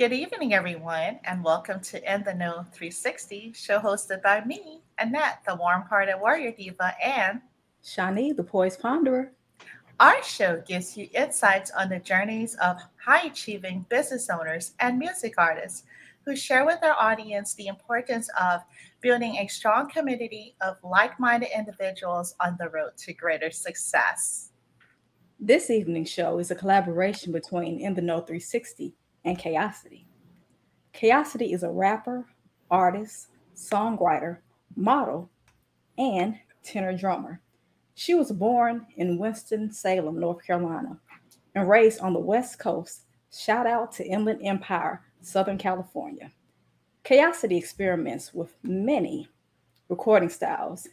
Good evening, everyone, and welcome to In the Know 360, show hosted by me, Annette, the warm hearted warrior diva, and Shani, the poised ponderer. Our show gives you insights on the journeys of high achieving business owners and music artists who share with our audience the importance of building a strong community of like minded individuals on the road to greater success. This evening's show is a collaboration between In the Know 360 and Kayosity. Kayosity is a rapper, artist, songwriter, model, and tenor drummer. She was born in Winston-Salem, North Carolina, and raised on the West Coast. Shout out to Inland Empire, Southern California. Kayosity experiments with many recording styles,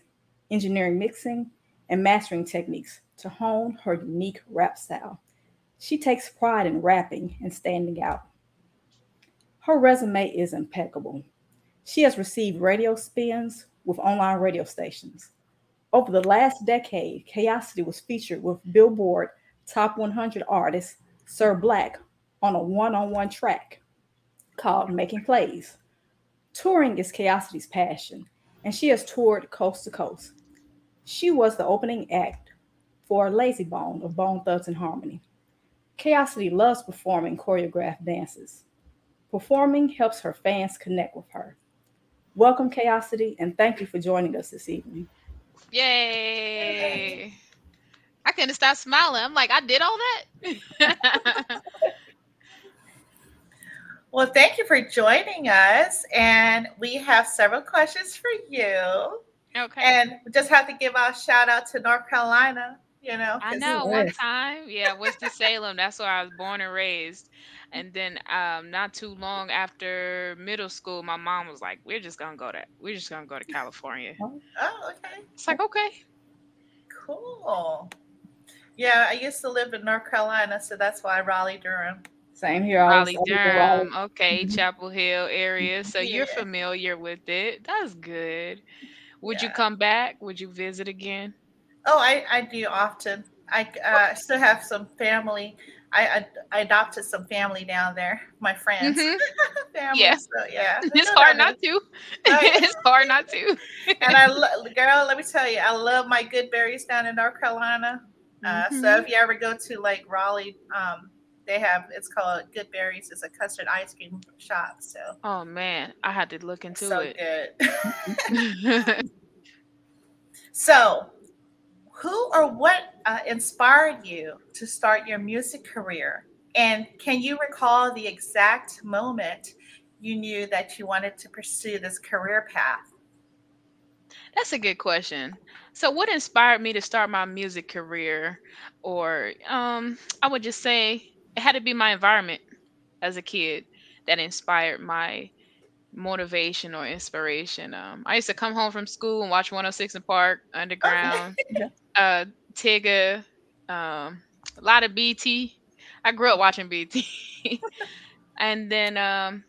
engineering mixing, and mastering techniques to hone her unique rap style. She takes pride in rapping and standing out. Her resume is impeccable. She has received radio spins with online radio stations, over the last decade, Kayosity was featured with Billboard Top 100 artist Sir Blacc on a one on one track called Making Plays. Touring is Kayosity's passion, and she has toured coast to coast. She was the opening act for Layzie Bone of Bone Thugs-n-Harmony. Kayosity loves performing choreographed dances. Performing helps her fans connect with her. Welcome, Kayosity, and thank you for joining us this evening. Yay. I couldn't stop smiling. I'm like, I did all that. well, thank you for joining us. And we have several questions for you. Okay. And we just have to give a shout out to North Carolina. You know, I know one time, yeah, Winston Salem. That's where I was born and raised. And then um, not too long after middle school, my mom was like, "We're just gonna go to we're just gonna go to California." Oh, okay. It's like okay, cool. Yeah, I used to live in North Carolina, so that's why Raleigh Durham. Same here. Raleigh Durham. Okay, mm-hmm. Chapel Hill area. So yeah. you're familiar with it. That's good. Would yeah. you come back? Would you visit again? Oh, I, I do often. I uh, still have some family I, I, adopted some family down there, my friends. Mm-hmm. family, yeah, so, yeah. It's hard not to. it's hard not to. and I, lo- girl, let me tell you, I love my good berries down in North Carolina. Uh, mm-hmm. So if you ever go to like Raleigh, um, they have it's called Good Berries. It's a custard ice cream shop. So. Oh man, I had to look into so it. good. so who or what uh, inspired you to start your music career? And can you recall the exact moment you knew that you wanted to pursue this career path? That's a good question. So, what inspired me to start my music career? Or um, I would just say it had to be my environment as a kid that inspired my motivation or inspiration. Um, I used to come home from school and watch 106 & Park, Underground, uh, Tigger, um, a lot of BT. I grew up watching BT. and then um,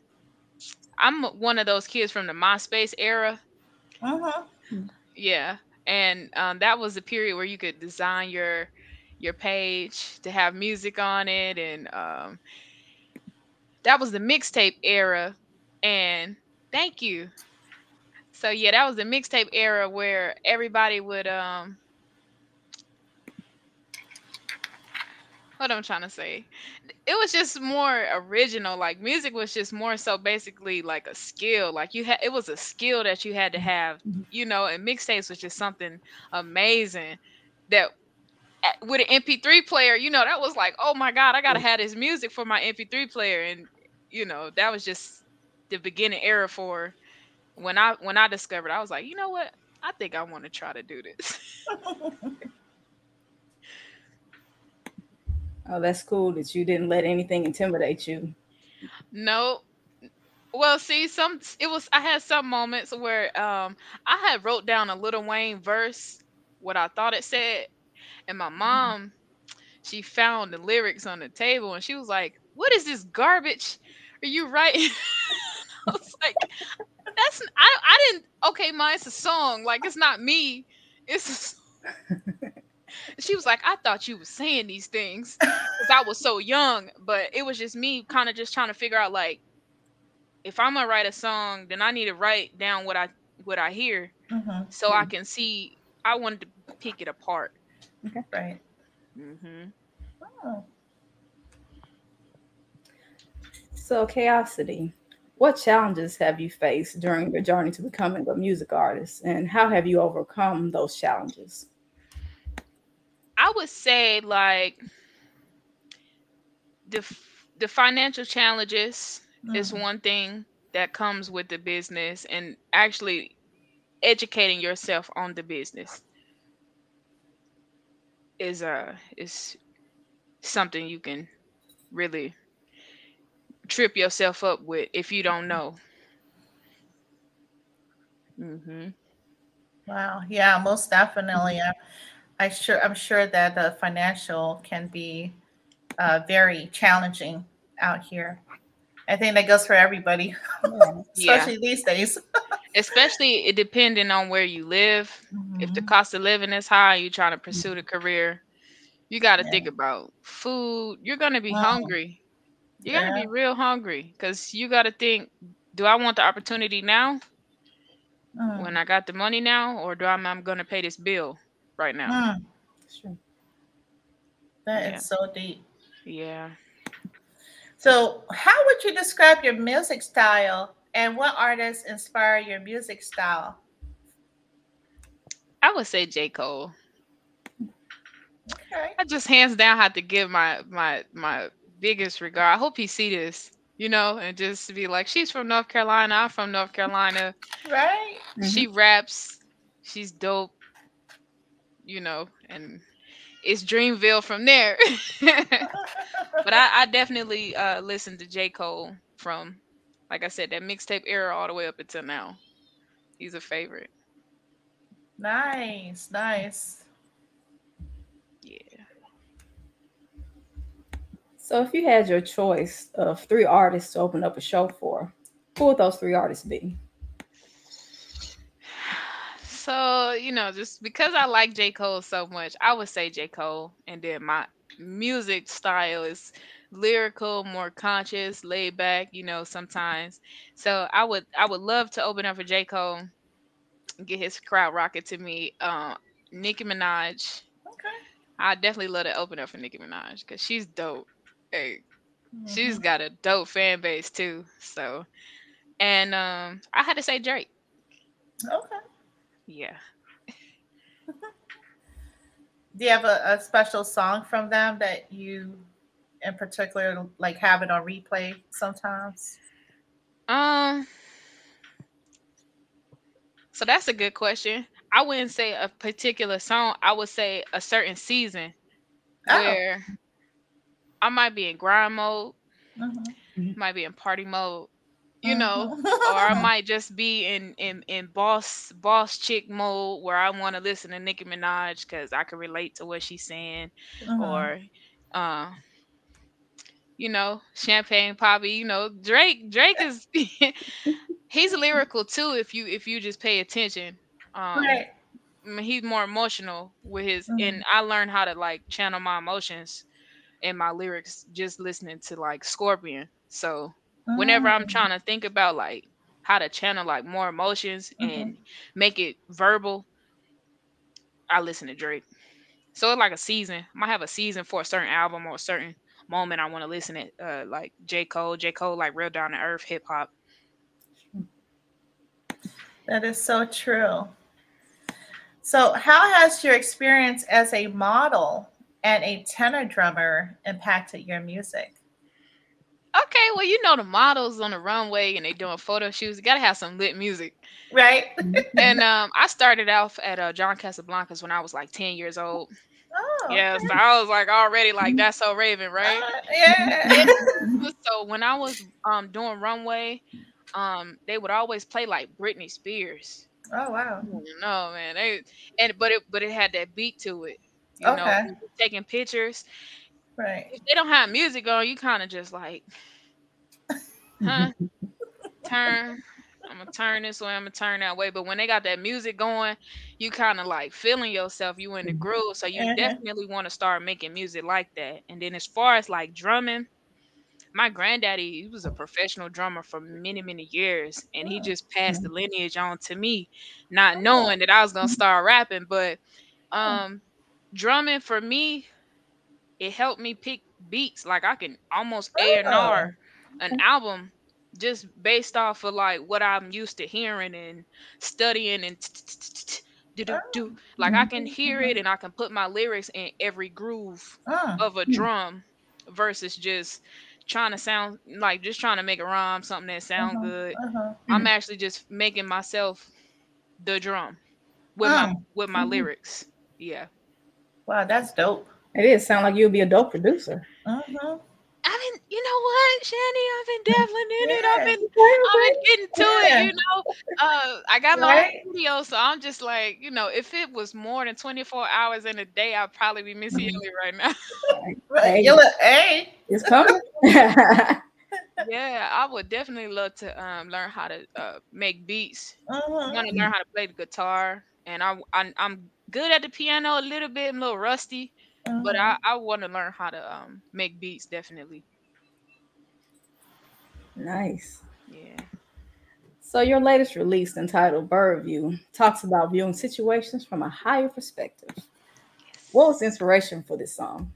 I'm one of those kids from the MySpace era. Uh-huh. Yeah. And um, that was the period where you could design your your page to have music on it and um, that was the mixtape era and thank you so yeah that was the mixtape era where everybody would um what I'm trying to say. It was just more original. Like music was just more so basically like a skill. Like you had it was a skill that you had to mm-hmm. have, mm-hmm. you know, and mixtapes was just something amazing that with an MP3 player, you know, that was like, oh my God, I gotta have this music for my MP3 player. And you know, that was just the beginning era for when I when I discovered I was like, you know what? I think I want to try to do this. Oh, that's cool that you didn't let anything intimidate you. No. Well, see, some it was I had some moments where um I had wrote down a Lil Wayne verse, what I thought it said, and my mm-hmm. mom, she found the lyrics on the table and she was like, What is this garbage? Are you writing? I like, That's I I didn't okay, ma, it's a song. Like it's not me. It's she was like, I thought you were saying these things because I was so young, but it was just me kind of just trying to figure out like if I'm gonna write a song, then I need to write down what I what I hear, Mm-hmm. so I can see. I wanted to pick it apart. Right. Mm-hmm. Oh. So, Kayosity, what challenges have you faced during your journey to becoming a music artist, and how have you overcome those challenges? I would say like the the financial challenges is Mhm. one thing that comes with the business, and actually educating yourself on the business is uh is something you can really trip yourself up with if you don't know. hmm Wow. Yeah, most definitely. I, I sure I'm sure that the financial can be uh, very challenging out here. I think that goes for everybody, Yeah. Yeah, especially these days. especially it depending on where you live. If the Mhm. cost of living is high, you're trying to pursue the career. You got to Yeah. think about food. You're gonna be Mm, hungry. You're gonna Yeah. be real hungry because you got to think: Do I want the opportunity now Mm, when I got the money now, or do I'm, I'm gonna pay this bill right now? mm. Sure. That Yeah, is so deep. yeah. So, how would you describe your music style and what artists inspire your music style? I would say J Cole. Okay. I just hands down have to give my my my biggest regard. I hope he see this, you know, and just be like, she's from North Carolina. I'm from North Carolina. Right? She raps. She's dope. You know, and it's Dreamville from there. but I, I definitely uh listened to J. Cole from, like I said, that mixtape era all the way up until now. He's a favorite. nice, nice. Yeah. So, if you had your choice of three artists to open up a show for, who would those three artists be? So, you know, just because I like J. Cole so much, I would say J. Cole. And then my music style is lyrical, more conscious, laid back, you know, sometimes. So I would I would love to open up for J. Cole, get his crowd rocket to me. Uh, Nicki Minaj. Okay. I definitely love to open up for Nicki Minaj because she's dope. Hey, she's Mhm. got a dope fan base too. So and um I had to say Drake. Okay. Yeah. Do you have a, a special song from them that you, in particular, like have it on replay sometimes? Um. So that's a good question. I wouldn't say a particular song. I would say a certain season Oh. where I might be in grind mode, Mhm. might be in party mode, you know, or I might just be in in in boss boss chick mode where I want to listen to Nicki Minaj because I can relate to what she's saying, or uh, you know, champagne poppy. You know, Drake. Drake is he's lyrical too. If you if you just pay attention, um, right. I mean, he's more emotional with his, Mhm. and I learned how to like channel my emotions in my lyrics just listening to like Scorpion. So whenever I'm Mm. trying to think about like how to channel like more emotions Mhm. and make it verbal, I listen to Drake. So it's like a season. I might have a season for a certain album or a certain moment I want to listen to uh like J. Cole. J. Cole like real down to earth hip hop. That is so true. So, how has your experience as a model and a tenor drummer impacted your music? Okay, well you know the models on the runway and they doing photo shoots. You gotta have some lit music. Right? And um I started off at uh John Casablancas when I was like 10 years old. Oh, Yeah, okay. so I was like already like that's so Raven, right? Uh, yeah. so when I was um doing runway, um they would always play like Britney Spears. oh, wow. No man, they and but it but it had that beat to it. You Okay. know, taking pictures. Right. If they don't have music on, you kind of just like, huh? Turn. I'm gonna turn this way. I'm gonna turn that way. But when they got that music going, you kind of like feeling yourself. You in the groove, so you Mhm. definitely want to start making music like that. And then as far as like drumming, my granddaddy, he was a professional drummer for many, many years, and he just passed the lineage on to me, not knowing that I was gonna start rapping. But um, drumming for me, it helped me pick beats. Like I can almost A and R an album just based off of like what I'm used to hearing and studying and do do do. Like I can hear it and I can put my lyrics in every groove of a drum versus just trying to sound like just trying to make a rhyme, something that sound uh-huh, good. Uh-huh. I'm actually just making myself the drum with my with my mm-hmm. lyrics. Yeah. Wow, that's dope. It is sound like you'll be a dope producer. Uh-huh. I mean, you know what, Shanny? I've been dabbling in it. I've been, I've been getting to yeah. it. You know, uh, I got my right? own studio, so I'm just like, you know, if it was more than 24 hours in a day, I'd probably be Missy mm-hmm. Elliott right now. right. You look, hey, it's coming. yeah, I would definitely love to um, learn how to uh, make beats. Uh-huh. I want to learn how to play the guitar, and I, I I'm good at the piano a little bit, I'm a little rusty. But I, uh-huh. I want to learn how to um, make beats definitely. Nice. Yeah. So your latest release entitled Bird View talks about viewing situations from a higher perspective. Yes. What was the inspiration for this song?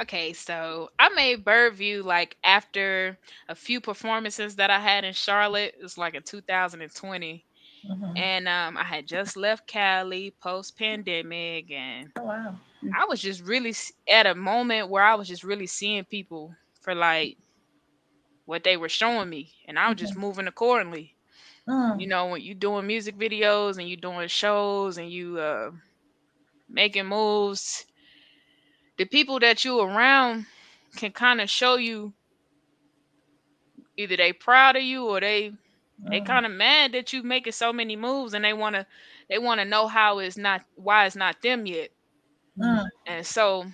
Okay, so I made Bird View like after a few performances that I had in Charlotte. It was like in 2020. Mm-hmm. And um, I had just left Cali post pandemic, and oh, wow. I was just really at a moment where I was just really seeing people for like what they were showing me, and I was just moving accordingly. Mm. You know, when you're doing music videos and you're doing shows and you uh, making moves, the people that you around can kind of show you either they proud of you or they mm. They kind of mad that you making so many moves and they want to they want to know how it's not why it's not them yet Mm. And so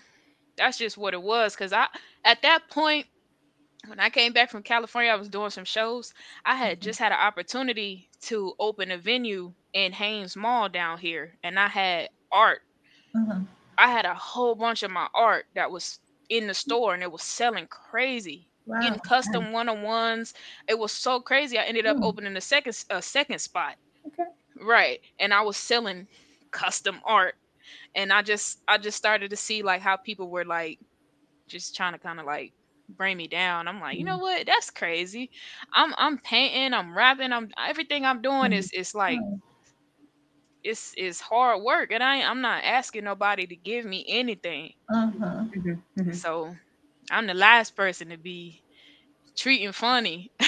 that's just what it was. Cause I at that point, when I came back from California, I was doing some shows. I had mm-hmm. just had an opportunity to open a venue in Hanes Mall down here, and I had art. Mm-hmm. I had a whole bunch of my art that was in the store, and it was selling crazy. Wow. Getting custom one on ones. It was so crazy. I ended up mm. opening a second a second spot. Okay. Right, and I was selling custom art and I just I just started to see like how people were like just trying to kind of like bring me down. I'm like, you know mm-hmm. what? That's crazy. I'm I'm painting, I'm rapping, I'm everything I'm doing is mm-hmm. is like it's it's hard work and I I'm not asking nobody to give me anything. Uh-huh. Mm-hmm. So I'm the last person to be treating funny.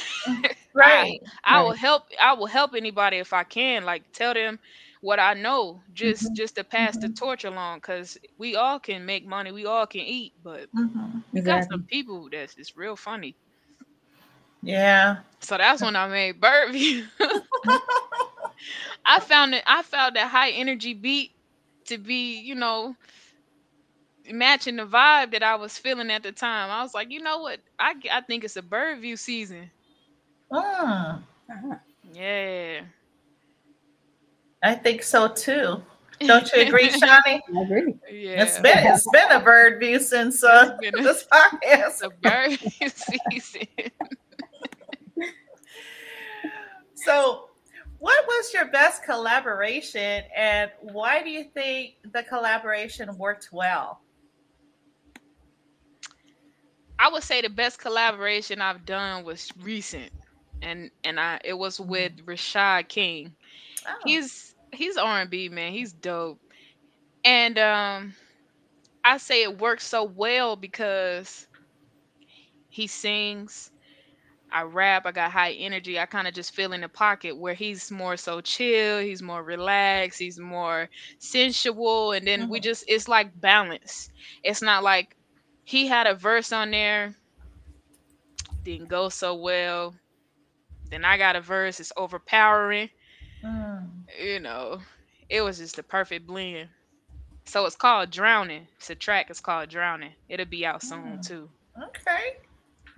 right. I, I right. will help I will help anybody if I can. Like tell them what I know just mm-hmm. just to pass mm-hmm. the torch along because we all can make money, we all can eat, but mm-hmm. we got some people that's it's real funny. Yeah. So that's when I made Birdview. I found it. I found that high energy beat to be, you know, matching the vibe that I was feeling at the time. I was like, you know what? I I think it's a bird view season. Ah. Uh-huh. Yeah. I think so too. Don't you agree, Shawnee? I agree. Yeah. It's been it's been a bird view since uh, this podcast. A bird view season. so, what was your best collaboration, and why do you think the collaboration worked well? I would say the best collaboration I've done was recent, and and I it was with Rashad King. Oh. He's he's R and B man. He's dope, and um, I say it works so well because he sings. I rap. I got high energy. I kind of just feel in the pocket where he's more so chill. He's more relaxed. He's more sensual, and then mm-hmm. we just it's like balance. It's not like he had a verse on there didn't go so well. Then I got a verse. It's overpowering. Mm. You know, it was just the perfect blend. So it's called Drowning. It's a track. It's called Drowning. It'll be out soon mm. too. Okay.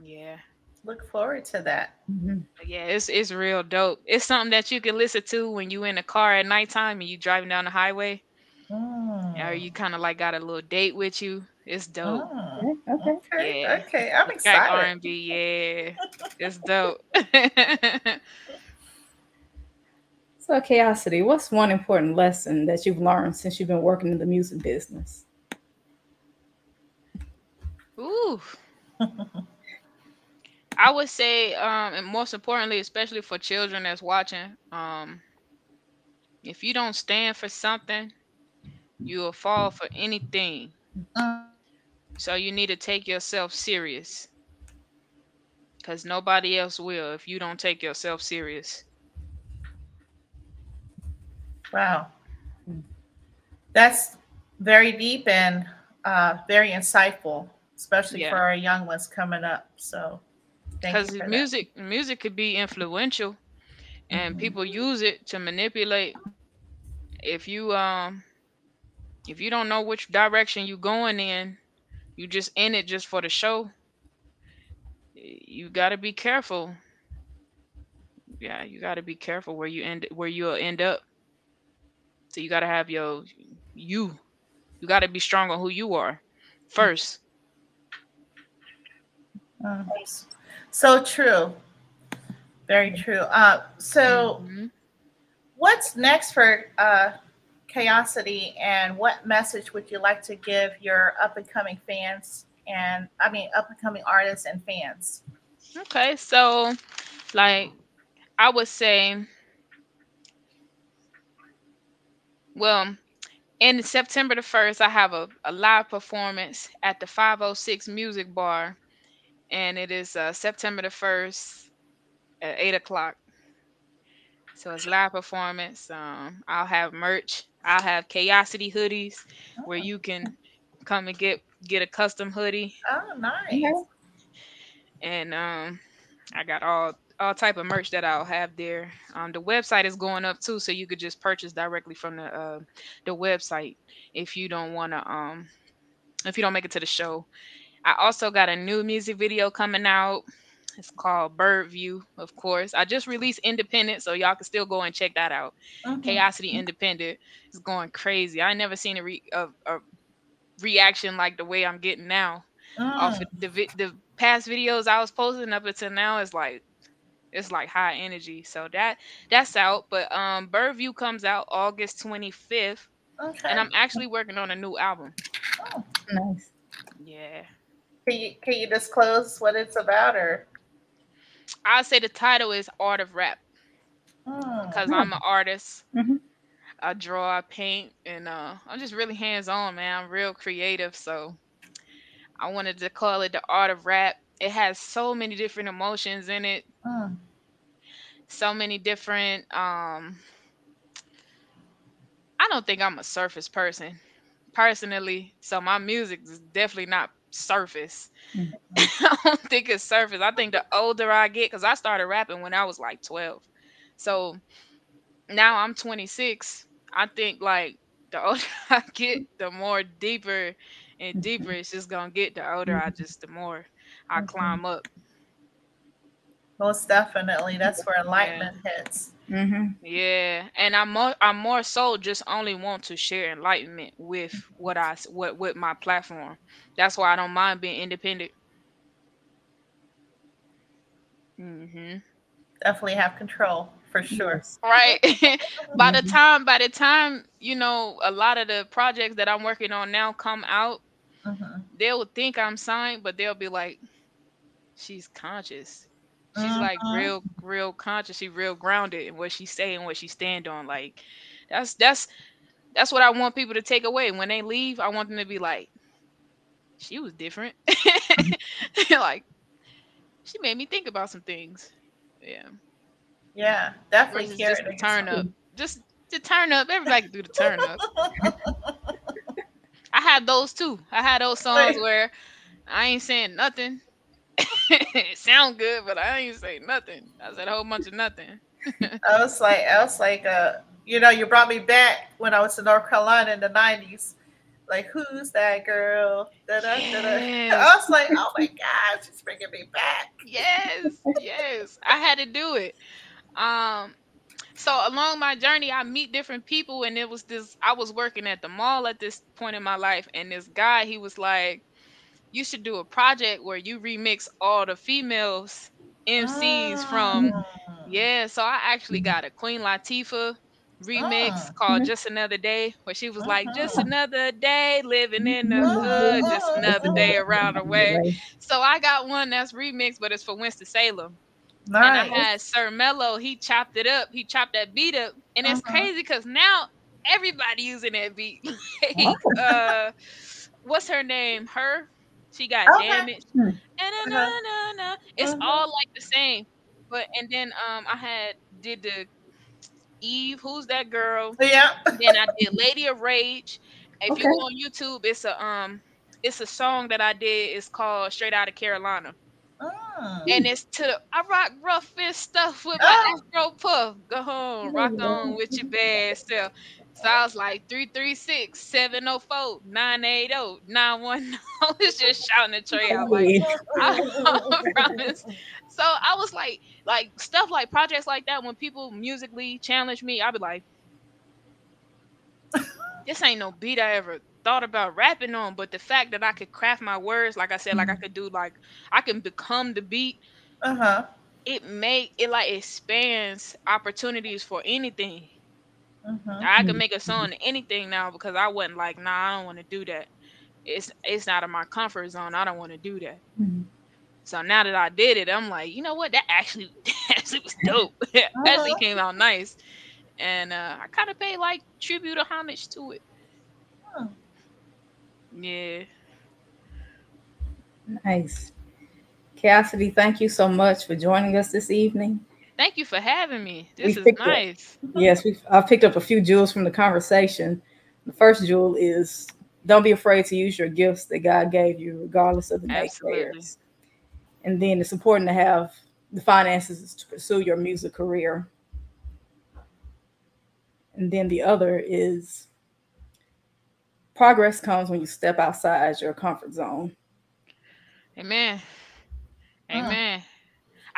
Yeah. Look forward to that. Mm-hmm. Yeah, it's it's real dope. It's something that you can listen to when you in the car at nighttime and you driving down the highway. Mm. Or you kind of like got a little date with you. It's dope. Oh, Okay. Okay. Okay. Yeah. Okay. I'm Like excited. R and B, yeah. It's dope. So, Kayosity, what's one important lesson that you've learned since you've been working in the music business? Ooh. I would say, um, and most importantly, especially for children that's watching, um, if you don't stand for something, you will fall for anything. Mm, So you need to take yourself serious. Cause nobody else will if you don't take yourself serious. Wow. That's very deep and uh, very insightful, especially Yeah. for our young ones coming up. So, Because for that. music music could be influential and Mhm. people use it to manipulate if you um if you don't know which direction you're going in you just in it just for the show you got to be careful yeah you got to be careful where you end where you'll end up so you got to have your you you got to be strong on who you are first. So true. Very true. Uh, so, Mhm. what's next for uh, Kayosity, and what message would you like to give your up and coming fans and I mean up and coming artists and fans? Okay, so like I would say, well, in September the 1st, I have a, a live performance at the 506 Music Bar, and it is uh, September the 1st at 8 o'clock. So it's live performance. Um, I'll have merch. I'll have Kayosity hoodies where Oh, you can come and get get a custom hoodie. Oh nice. And um i got all all type of merch that i'll have there. Um the website is going up too so you could just purchase directly from the uh the website if you don't want to um if you don't make it to the show. I also got a new music video coming out it's called bird view of course i just released independent so y'all can still go and check that out Kayosity independent is going crazy i never seen a, re- a, a reaction like the way i'm getting now off Mm. of the vi- the past videos I was posting up until now is like it's like high energy. So that that's out. But um Birdview comes out August 25th Okay. and I'm actually working on a new album. Oh. Nice. Yeah. Can you can you disclose what it's about or? I'll say the title is Art of Rap because Oh. I'm an artist. Mhm. I draw, I paint, and uh I'm just really hands-on, man. I'm real creative, so I wanted to call it the Art of Rap. It has so many different emotions in it. Mm. so many different um I don't think I'm a surface person personally. So my music is definitely not surface. Mhm. I don't think it's surface. I think the older I get cuz I started rapping when I was like 12. So now I'm 26. I think like the older I get, the more deeper and deeper it's just going to get the older I just the more I Mhm. climb up. Most definitely. That's where enlightenment hits. Mm-hmm. Yeah, and I'm more I'm more so just only want to share enlightenment with what I what with my platform. That's why I don't mind being independent. Mhm. Definitely have control for sure. Right. by the Mhm. time by the time, you know, a lot of the projects that I'm working on now come out, Mhm. they'll think I'm signed, but they'll be like she's conscious. She's like Mhm. real real conscious, she real grounded in what she say and what she stand on. Like that's that's that's what I want people to take away. When they leave, I want them to be like, she was different. like, she made me think about some things. Yeah. Yeah, definitely just the turn up. Just the turn up. Everybody can do the turn up. I had those too. I had those songs Right. where I ain't saying nothing. It sound good, but I ain't say nothing. I said a whole bunch of nothing. I was like, I was like, uh, you know, you brought me back when I was in North Carolina in the nineties. Like, who's that girl? Da-da, da-da. Yes. I was like, oh my god, she's bringing me back. yes, yes. I had to do it. Um, so along my journey, I meet different people, and it was this. I was working at the mall at this point in my life, and this guy, he was like, used should do a project where you remix all the females MCs from Ah. yeah. So I actually got a Queen Latifah remix Ah. called. Just Another Day, where she was like, Just Mhm. another day living in the hood, just another day around the way. So I got one that's remixed, but it's for Winston Salem. And I Nice. had Sir Mello, he chopped it up, he chopped that beat up. And it's Uh-huh. crazy because now everybody using that beat. like, uh, what's her name? Her? She got Okay. damaged. Hmm. Na-na-na-na-na. It's Uh-huh. all like the same. But and then um I had did the Eve, who's that girl? Yeah. then I did Lady of Rage. If Okay. you go on YouTube, it's a um it's a song that I did. It's called Straight Out of Carolina. Mm. And it's to the I rock rough fist stuff with Oh. my Afro Puff. Go home, rock on with your bad self. So I was like 336 704 980 910. I was just shouting the tray out like Yeah. I promise. So I was like, like stuff like projects like that. When people musically challenge me, I'll be like, this ain't no beat I ever thought about rapping on. But the fact that I could craft my words, like I said, like I could do, like I can become the beat. Uh-huh. It make it like expands opportunities for anything. Mhm. I can make a song to anything now because I wasn't like, nah, I don't want to do that. It's it's not in my comfort zone. I don't want to do that. Mhm. So now that I did it, I'm like, you know what? That actually actually was dope. It actually Uh-huh. came out nice. And uh, I kind of paid like tribute or homage to it. Hmm. Yeah. Nice. Cassidy, thank you so much for joining us this evening. Thank you for having me. We This is picked it. nice. Yes, we I picked up a few jewels from the conversation. The first jewel is don't be afraid to use your gifts that God gave you, regardless of the naysayers. And then it's important to have the finances to pursue your music career. And then the other is progress comes when you step outside your comfort zone. Amen. Mm. Amen.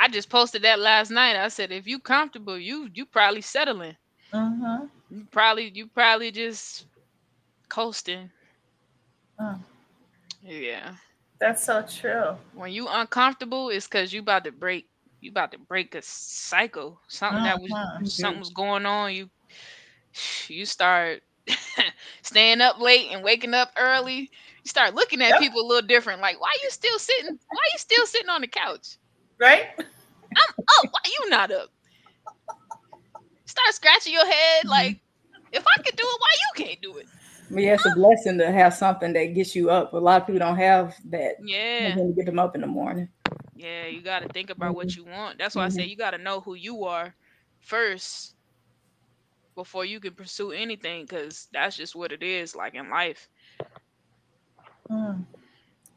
I just posted that last night. I said, if you comfortable, you you probably settling. Mhm. You probably you probably just coasting. Mm. Yeah. That's so true. When you uncomfortable, it's cause you about to break. You about to break a cycle. Something that was Mhm. something was going on. You you start staying up late and waking up early. You start looking at Yep. people a little different. Like, why are you still sitting? Why are you still sitting on the couch? Right? Oh, why you not up? Start scratching your head. Mhm. Like, if I could do it, why you can't do it? But yeah, it's a blessing to have something that gets you up. A lot of people don't have that. Yeah. When you get them up in the morning. Yeah, you got to think about what you want. That's why I say you got to know who you are first before you can pursue anything because that's just what it is like in life. Mm.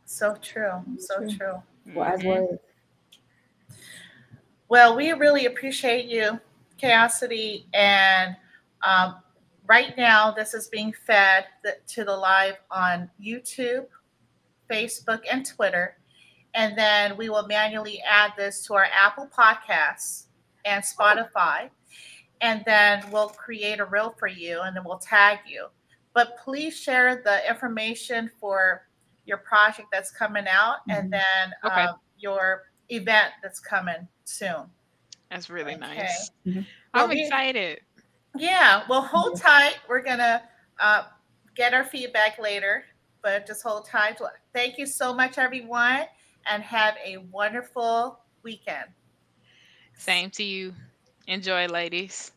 So true. So True. true. Wise Mhm. word. Well, we really appreciate you, Cassidy. And um, right now, this is being fed to the live on YouTube, Facebook, and Twitter. And then we will manually add this to our Apple Podcasts and Spotify. And then we'll create a reel for you and then we'll tag you. But please share the information for your project that's coming out and Mhm. then Okay. um, your event that's coming soon. That's really Okay. nice. Mhm. I'm we- excited. Yeah, well, hold tight. We're gonna uh, get our feedback later, but just hold tight. Thank you so much, everyone, and have a wonderful weekend. Same to you. Enjoy, ladies.